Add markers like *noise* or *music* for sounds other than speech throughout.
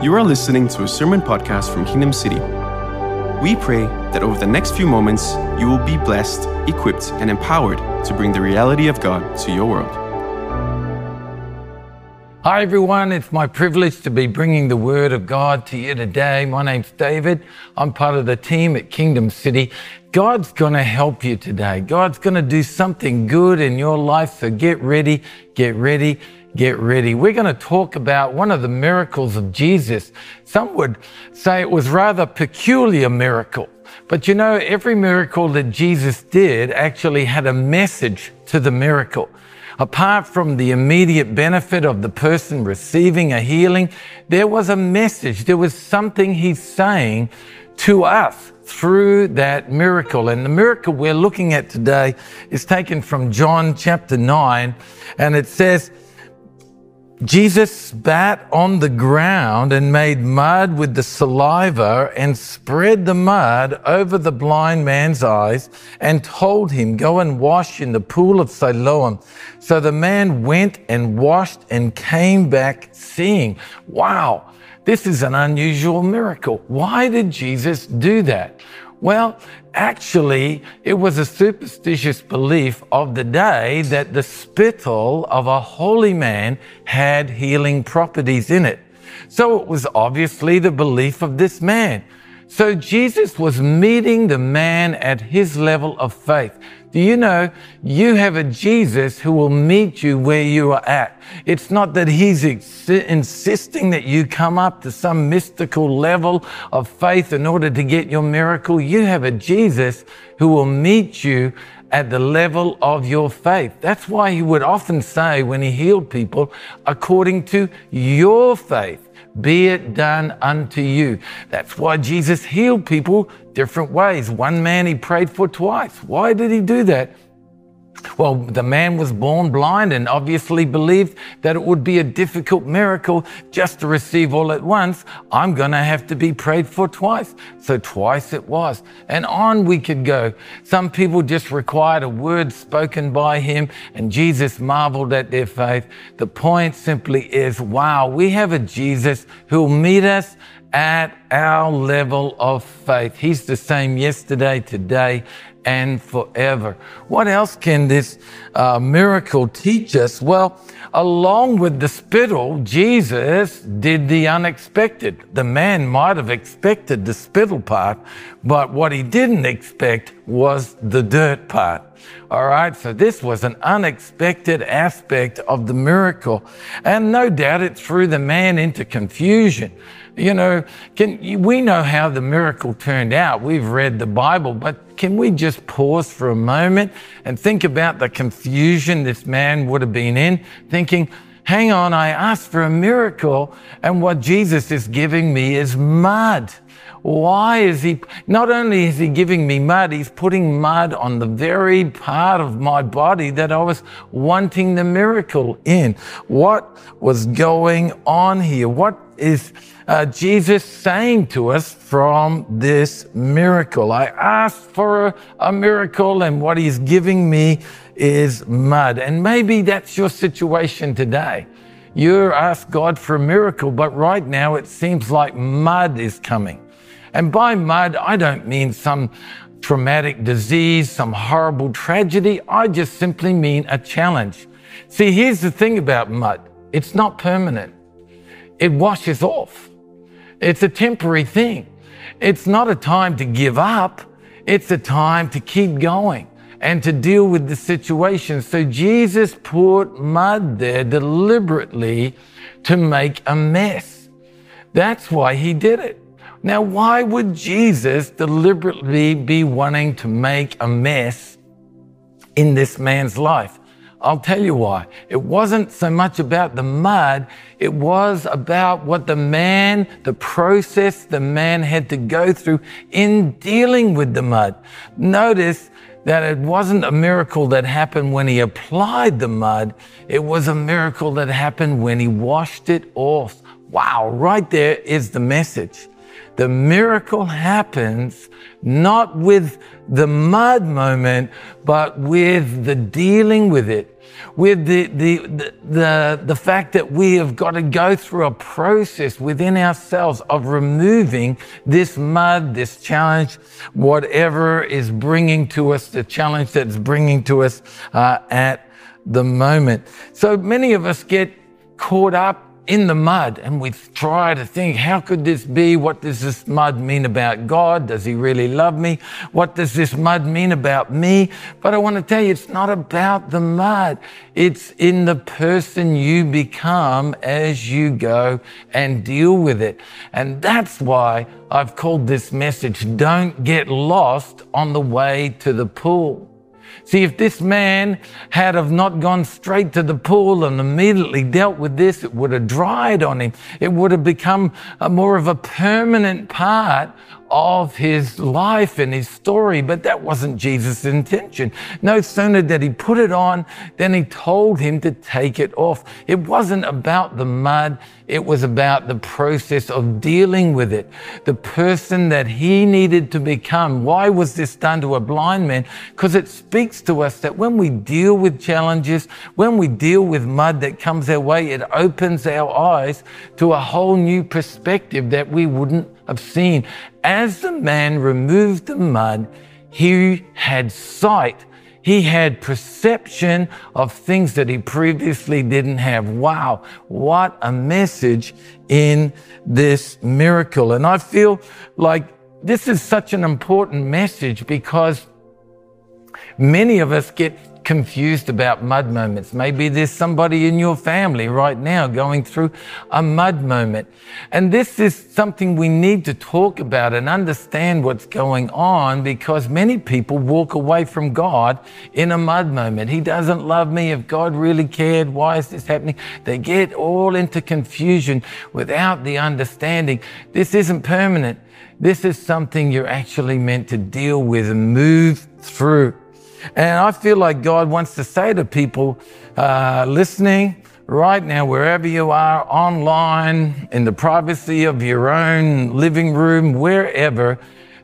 You are listening to a sermon podcast from Kingdom City. We pray that over the next few moments, you will be blessed, equipped, and empowered to bring the reality of God to your world. Hi, everyone. It's my privilege to be bringing the Word of God to you today. My name's David. I'm part of the team at Kingdom City. God's going to help you today. God's going to do something good in your life. So get ready, get ready, get ready. We're going to talk about one of the miracles of Jesus. Some would say it was rather peculiar miracle. But you know, every miracle that Jesus did actually had a message to the miracle. Apart from the immediate benefit of the person receiving a healing, there was a message. There was something he's saying to us through that miracle. And the miracle we're looking at today is taken from John chapter 9. And it says, Jesus spat on the ground and made mud with the saliva and spread the mud over the blind man's eyes and told him, Go and wash in the pool of Siloam. So the man went and washed and came back seeing. Wow, this is an unusual miracle. Why did Jesus do that? Well, actually, it was a superstitious belief of the day that the spittle of a holy man had healing properties in it. So it was obviously the belief of this man. So Jesus was meeting the man at his level of faith. Do you know you have a Jesus who will meet you where you are at? It's not that he's ex- insisting that you come up to some mystical level of faith in order to get your miracle. You have a Jesus who will meet you at the level of your faith. That's why he would often say when he healed people, according to your faith be it done unto you. That's why Jesus healed people different ways. One man he prayed for twice. Why did he do that? Well, the man was born blind and obviously believed that it would be a difficult miracle just to receive all at once. I'm going to have to be prayed for twice. So twice it was. And on we could go. Some people just required a word spoken by him and Jesus marveled at their faith. The point simply is, wow, we have a Jesus who'll meet us at our level of faith. He's the same yesterday, today, and forever. What else can this uh, miracle teach us? Well, along with the spittle, Jesus did the unexpected. The man might have expected the spittle part, but what he didn't expect was the dirt part. All right, so this was an unexpected aspect of the miracle. And no doubt it threw the man into confusion. You know, can, we know how the miracle turned out. We've read the Bible, but can we just pause for a moment and think about the confusion this man would have been in, thinking, hang on, I asked for a miracle, and what Jesus is giving me is mud. Why is he, not only is he giving me mud, he's putting mud on the very part of my body that I was wanting the miracle in. What was going on here? What is uh, Jesus saying to us from this miracle? I asked for a, a miracle, and what he's giving me is mud. And maybe that's your situation today. You asked God for a miracle, but right now it seems like mud is coming. And by mud, I don't mean some traumatic disease, some horrible tragedy. I just simply mean a challenge. See, here's the thing about mud it's not permanent it washes off. It's a temporary thing. It's not a time to give up. It's a time to keep going and to deal with the situation. So Jesus put mud there deliberately to make a mess. That's why he did it. Now, why would Jesus deliberately be wanting to make a mess in this man's life? I'll tell you why. It wasn't so much about the mud, it was about what the man, the process the man had to go through in dealing with the mud. Notice that it wasn't a miracle that happened when he applied the mud, it was a miracle that happened when he washed it off. Wow, right there is the message. The miracle happens not with the mud moment, but with the dealing with it. with the, the, the, the, fact that we have got to go through a process within ourselves of removing this mud, this challenge, whatever is bringing to us, the challenge that's bringing to us uh, at the moment. So many of us get caught up in the mud and we try to think, how could this be? What does this mud mean about God? Does he really love me? What does this mud mean about me? But I want to tell you, it's not about the mud. It's in the person you become as you go and deal with it. And that's why I've called this message, don't get lost on the way to the pool. See, if this man had have not gone straight to the pool and immediately dealt with this, it would have dried on him. It would have become more of a permanent part of his life and his story, but that wasn't Jesus' intention. No sooner did he put it on than he told him to take it off. It wasn't about the mud, it was about the process of dealing with it. The person that he needed to become. Why was this done to a blind man? Because it speaks to us that when we deal with challenges, when we deal with mud that comes our way, it opens our eyes to a whole new perspective that we wouldn't seen. As the man removed the mud, he had sight. He had perception of things that he previously didn't have. Wow, what a message in this miracle. And I feel like this is such an important message because many of us get confused about mud moments. Maybe there's somebody in your family right now going through a mud moment. And this is something we need to talk about and understand what's going on because many people walk away from God in a mud moment. He doesn't love me. If God really cared, why is this happening? They get all into confusion without the understanding. This isn't permanent. This is something you're actually meant to deal with and move through. And I feel like God wants to say to people uh, listening right now, wherever you are, online, in the privacy of your own living room, wherever,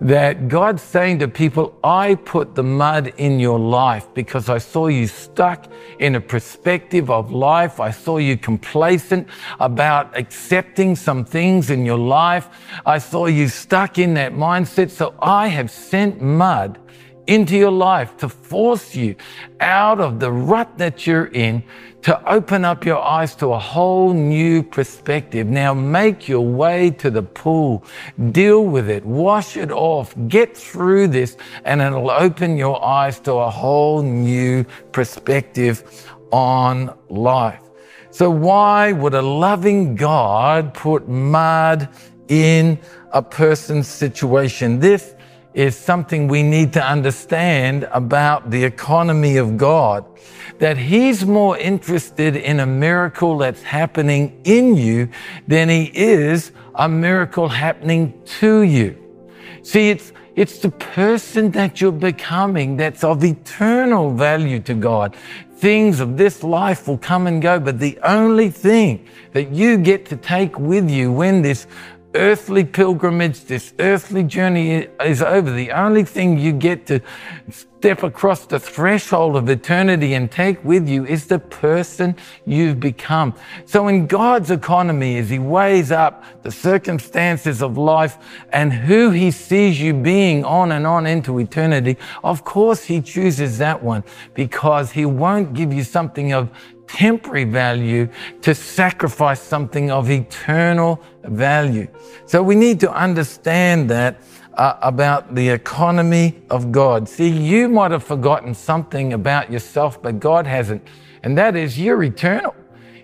that God's saying to people, I put the mud in your life because I saw you stuck in a perspective of life. I saw you complacent about accepting some things in your life. I saw you stuck in that mindset. So I have sent mud into your life to force you out of the rut that you're in to open up your eyes to a whole new perspective. Now make your way to the pool, deal with it, wash it off, get through this, and it'll open your eyes to a whole new perspective on life. So why would a loving God put mud in a person's situation? This is something we need to understand about the economy of God. That He's more interested in a miracle that's happening in you than He is a miracle happening to you. See, it's, it's the person that you're becoming that's of eternal value to God. Things of this life will come and go, but the only thing that you get to take with you when this earthly pilgrimage, this earthly journey is over. The only thing you get to step across the threshold of eternity and take with you is the person you've become. So in God's economy, as He weighs up the circumstances of life and who He sees you being on and on into eternity, of course He chooses that one because He won't give you something of temporary value to sacrifice something of eternal value. So we need to understand that uh, about the economy of God. See, you might have forgotten something about yourself, but God hasn't. And that is you're eternal.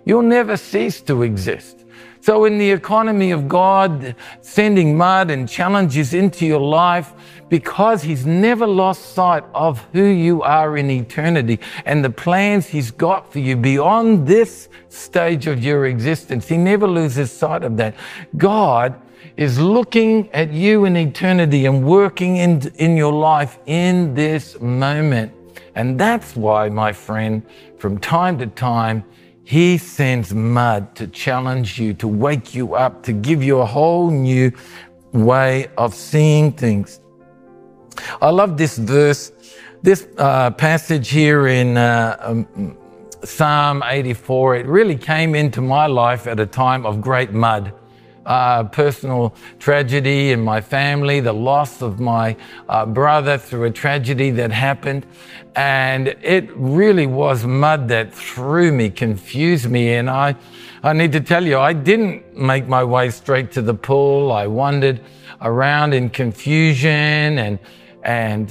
You'll never cease to exist. So, in the economy of God, sending mud and challenges into your life, because He's never lost sight of who you are in eternity and the plans He's got for you beyond this stage of your existence. He never loses sight of that. God is looking at you in eternity and working in, in your life in this moment. And that's why, my friend, from time to time, he sends mud to challenge you, to wake you up, to give you a whole new way of seeing things. I love this verse, this uh, passage here in uh, um, Psalm 84, it really came into my life at a time of great mud. Uh, personal tragedy in my family, the loss of my uh, brother through a tragedy that happened. And it really was mud that threw me, confused me. And I, I need to tell you, I didn't make my way straight to the pool. I wandered around in confusion and, and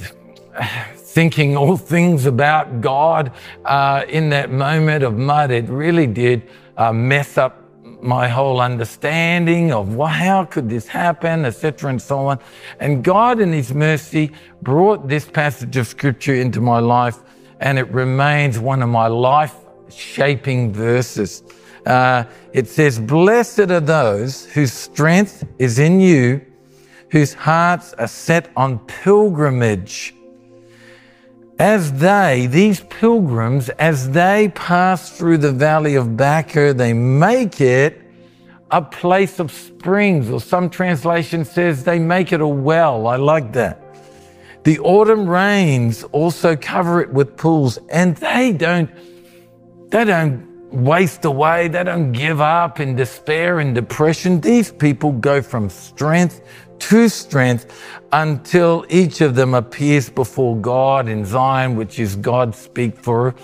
*sighs* thinking all things about God uh, in that moment of mud. It really did uh, mess up my whole understanding of well, how could this happen, etc., and so on. And God, in His mercy, brought this passage of Scripture into my life, and it remains one of my life shaping verses. Uh, it says, Blessed are those whose strength is in you, whose hearts are set on pilgrimage as they, these pilgrims, as they pass through the valley of Baca, they make it a place of springs, or some translation says they make it a well. I like that. The autumn rains also cover it with pools, and they don't, they don't waste away. They don't give up in despair and depression. These people go from strength to strength until each of them appears before God in Zion, which is God speak for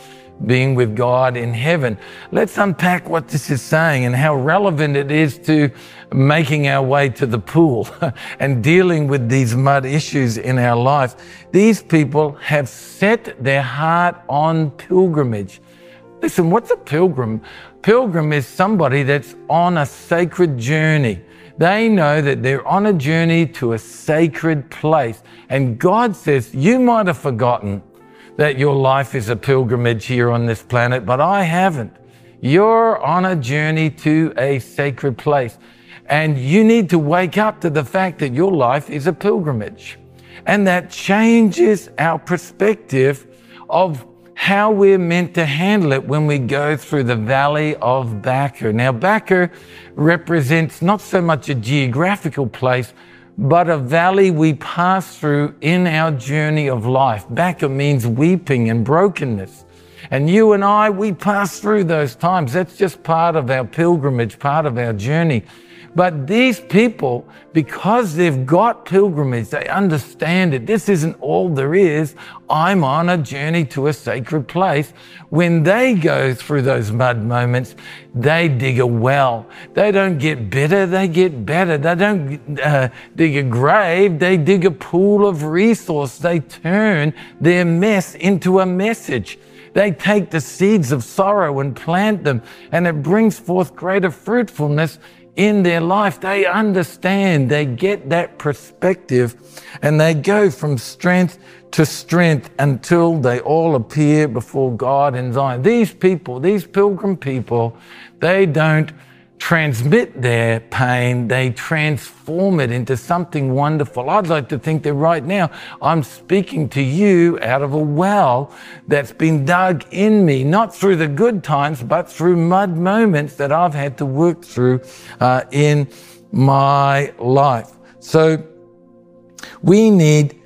being with God in heaven. Let's unpack what this is saying and how relevant it is to making our way to the pool *laughs* and dealing with these mud issues in our life. These people have set their heart on pilgrimage. Listen, what's a pilgrim? Pilgrim is somebody that's on a sacred journey. They know that they're on a journey to a sacred place. And God says, You might have forgotten that your life is a pilgrimage here on this planet, but I haven't. You're on a journey to a sacred place. And you need to wake up to the fact that your life is a pilgrimage. And that changes our perspective of how we're meant to handle it when we go through the valley of Baca. Now, Baca represents not so much a geographical place, but a valley we pass through in our journey of life. Baca means weeping and brokenness. And you and I, we pass through those times. That's just part of our pilgrimage, part of our journey. But these people, because they've got pilgrimage, they understand it. This isn't all there is. I'm on a journey to a sacred place. When they go through those mud moments, they dig a well. They don't get bitter, they get better. They don't uh, dig a grave, they dig a pool of resource. They turn their mess into a message. They take the seeds of sorrow and plant them, and it brings forth greater fruitfulness in their life, they understand, they get that perspective, and they go from strength to strength until they all appear before God in Zion. These people, these pilgrim people, they don't transmit their pain, they transform it into something wonderful. I'd like to think that right now I'm speaking to you out of a well that's been dug in me, not through the good times, but through mud moments that I've had to work through uh, in my life. So we need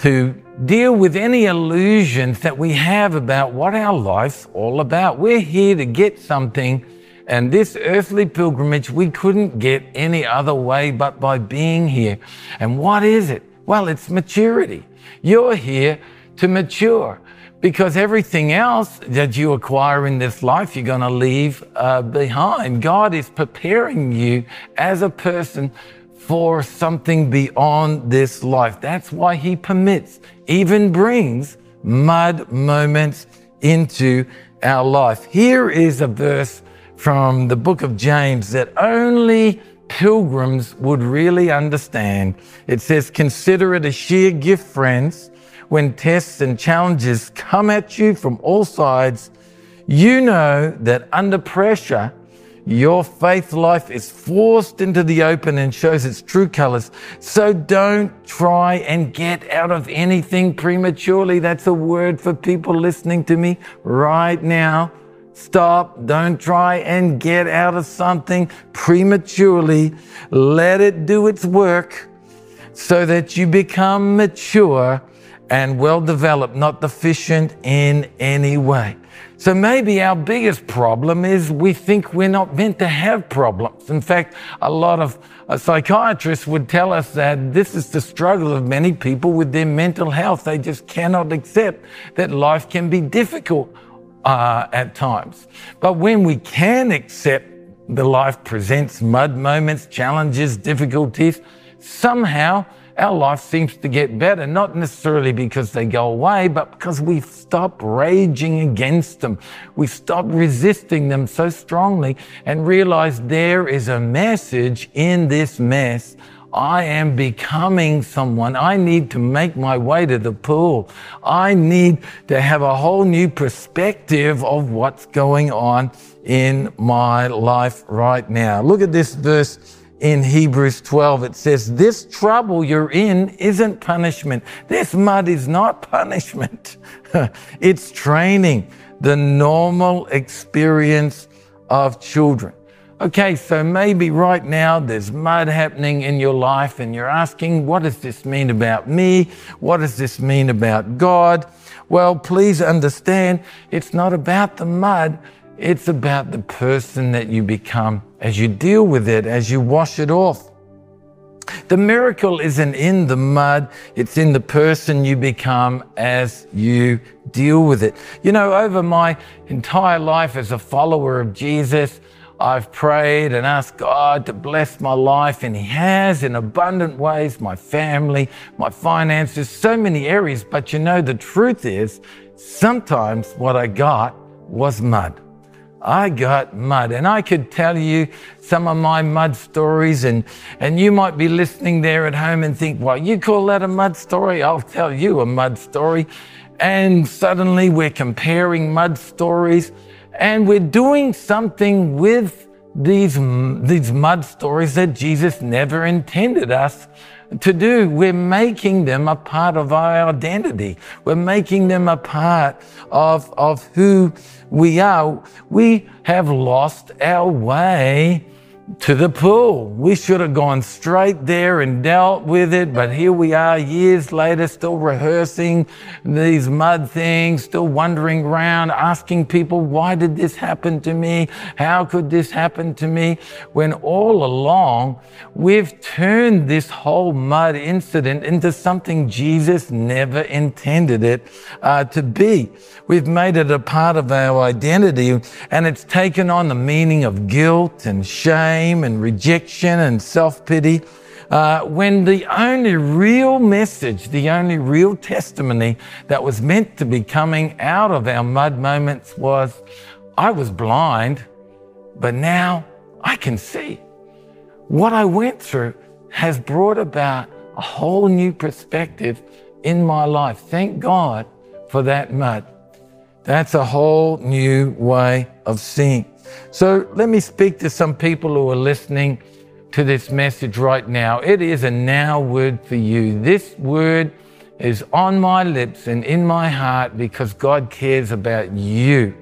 to deal with any illusions that we have about what our life's all about. We're here to get something and this earthly pilgrimage we couldn't get any other way but by being here. And what is it? Well, it's maturity. You're here to mature because everything else that you acquire in this life, you're going to leave uh, behind. God is preparing you as a person for something beyond this life. That's why He permits, even brings mud moments into our life. Here is a verse from the book of James that only pilgrims would really understand. It says, Consider it a sheer gift, friends, when tests and challenges come at you from all sides. You know that under pressure, your faith life is forced into the open and shows its true colors. So don't try and get out of anything prematurely. That's a word for people listening to me right now. Stop. Don't try and get out of something prematurely. Let it do its work so that you become mature and well developed, not deficient in any way. So maybe our biggest problem is we think we're not meant to have problems. In fact, a lot of uh, psychiatrists would tell us that this is the struggle of many people with their mental health. They just cannot accept that life can be difficult uh, at times. But when we can accept the life presents mud moments, challenges, difficulties, somehow our life seems to get better, not necessarily because they go away, but because we stop raging against them. We stop resisting them so strongly and realize there is a message in this mess. I am becoming someone. I need to make my way to the pool. I need to have a whole new perspective of what's going on in my life right now. Look at this verse in Hebrews 12. It says, This trouble you're in isn't punishment. This mud is not punishment. *laughs* it's training, the normal experience of children. Okay, so maybe right now there's mud happening in your life and you're asking, what does this mean about me? What does this mean about God? Well, please understand it's not about the mud. It's about the person that you become as you deal with it, as you wash it off. The miracle isn't in the mud, it's in the person you become as you deal with it. You know, over my entire life as a follower of Jesus, I've prayed and asked God to bless my life, and He has in abundant ways my family, my finances, so many areas. But you know, the truth is, sometimes what I got was mud. I got mud. And I could tell you some of my mud stories, and, and you might be listening there at home and think, well, you call that a mud story? I'll tell you a mud story. And suddenly we're comparing mud stories and we're doing something with these, these mud stories that Jesus never intended us to do. We're making them a part of our identity. We're making them a part of, of who we are. We have lost our way to the pool. We should have gone straight there and dealt with it, but here we are years later, still rehearsing these mud things, still wandering around, asking people, why did this happen to me? How could this happen to me? When all along, we've turned this whole mud incident into something Jesus never intended it uh, to be. We've made it a part of our identity, and it's taken on the meaning of guilt and shame shame and rejection and self pity. Uh, when the only real message, the only real testimony that was meant to be coming out of our mud moments was, I was blind, but now I can see. What I went through has brought about a whole new perspective in my life. Thank God for that mud. That's a whole new way of seeing. So let me speak to some people who are listening to this message right now. It is a now word for you. This word is on my lips and in my heart because God cares about you.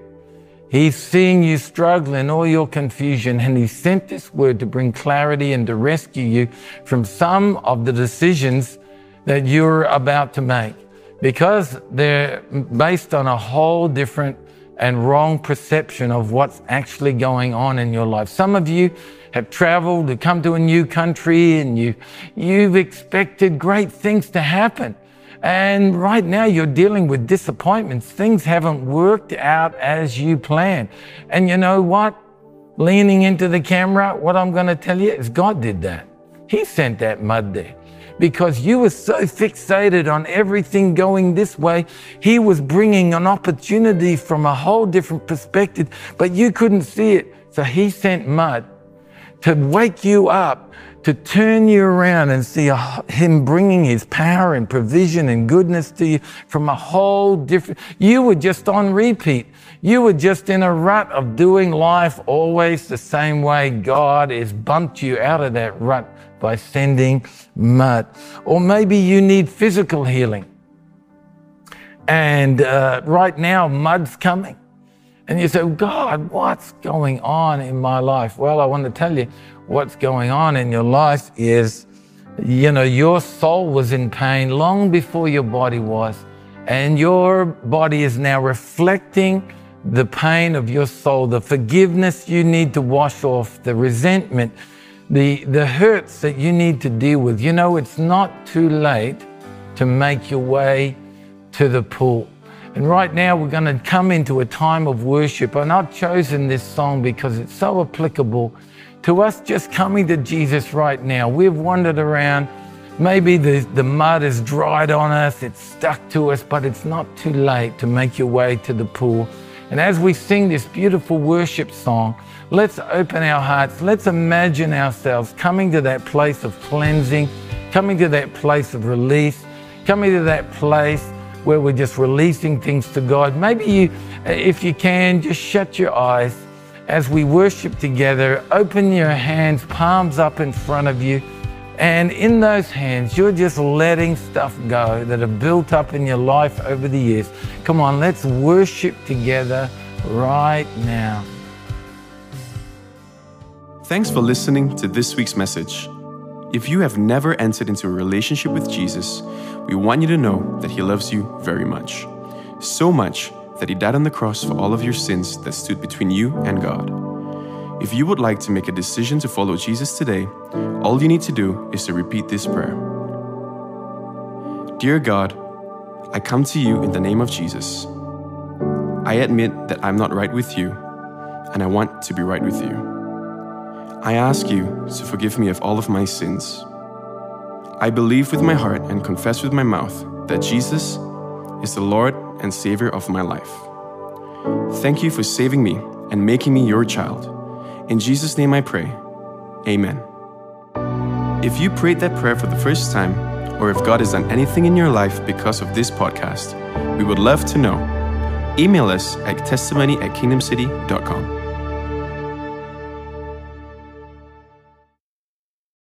He's seeing you struggle in all your confusion, and He sent this word to bring clarity and to rescue you from some of the decisions that you're about to make because they're based on a whole different and wrong perception of what's actually going on in your life. Some of you have traveled to come to a new country and you, you've expected great things to happen. And right now you're dealing with disappointments. Things haven't worked out as you planned. And you know what? Leaning into the camera, what I'm going to tell you is God did that. He sent that mud there because you were so fixated on everything going this way. He was bringing an opportunity from a whole different perspective, but you couldn't see it. So he sent mud to wake you up, to turn you around and see a, him bringing his power and provision and goodness to you from a whole different, you were just on repeat. You were just in a rut of doing life always the same way. God has bumped you out of that rut by sending mud. Or maybe you need physical healing. And uh, right now, mud's coming. And you say, God, what's going on in my life? Well, I want to tell you what's going on in your life is, you know, your soul was in pain long before your body was. And your body is now reflecting the pain of your soul, the forgiveness you need to wash off, the resentment, the, the hurts that you need to deal with. You know, it's not too late to make your way to the pool. And right now, we're going to come into a time of worship. And I've chosen this song because it's so applicable to us just coming to Jesus right now. We've wandered around. Maybe the, the mud has dried on us, it's stuck to us, but it's not too late to make your way to the pool. And as we sing this beautiful worship song, let's open our hearts. Let's imagine ourselves coming to that place of cleansing, coming to that place of release, coming to that place where we're just releasing things to God. Maybe you, if you can, just shut your eyes as we worship together. Open your hands, palms up in front of you. And in those hands, you're just letting stuff go that have built up in your life over the years. Come on, let's worship together right now. Thanks for listening to this week's message. If you have never entered into a relationship with Jesus, we want you to know that He loves you very much. So much that He died on the cross for all of your sins that stood between you and God. If you would like to make a decision to follow Jesus today, all you need to do is to repeat this prayer Dear God, I come to you in the name of Jesus. I admit that I'm not right with you, and I want to be right with you. I ask you to forgive me of all of my sins. I believe with my heart and confess with my mouth that Jesus is the Lord and Savior of my life. Thank you for saving me and making me your child. In Jesus' name I pray. Amen. If you prayed that prayer for the first time, or if God has done anything in your life because of this podcast, we would love to know. Email us at testimony at kingdomcity.com.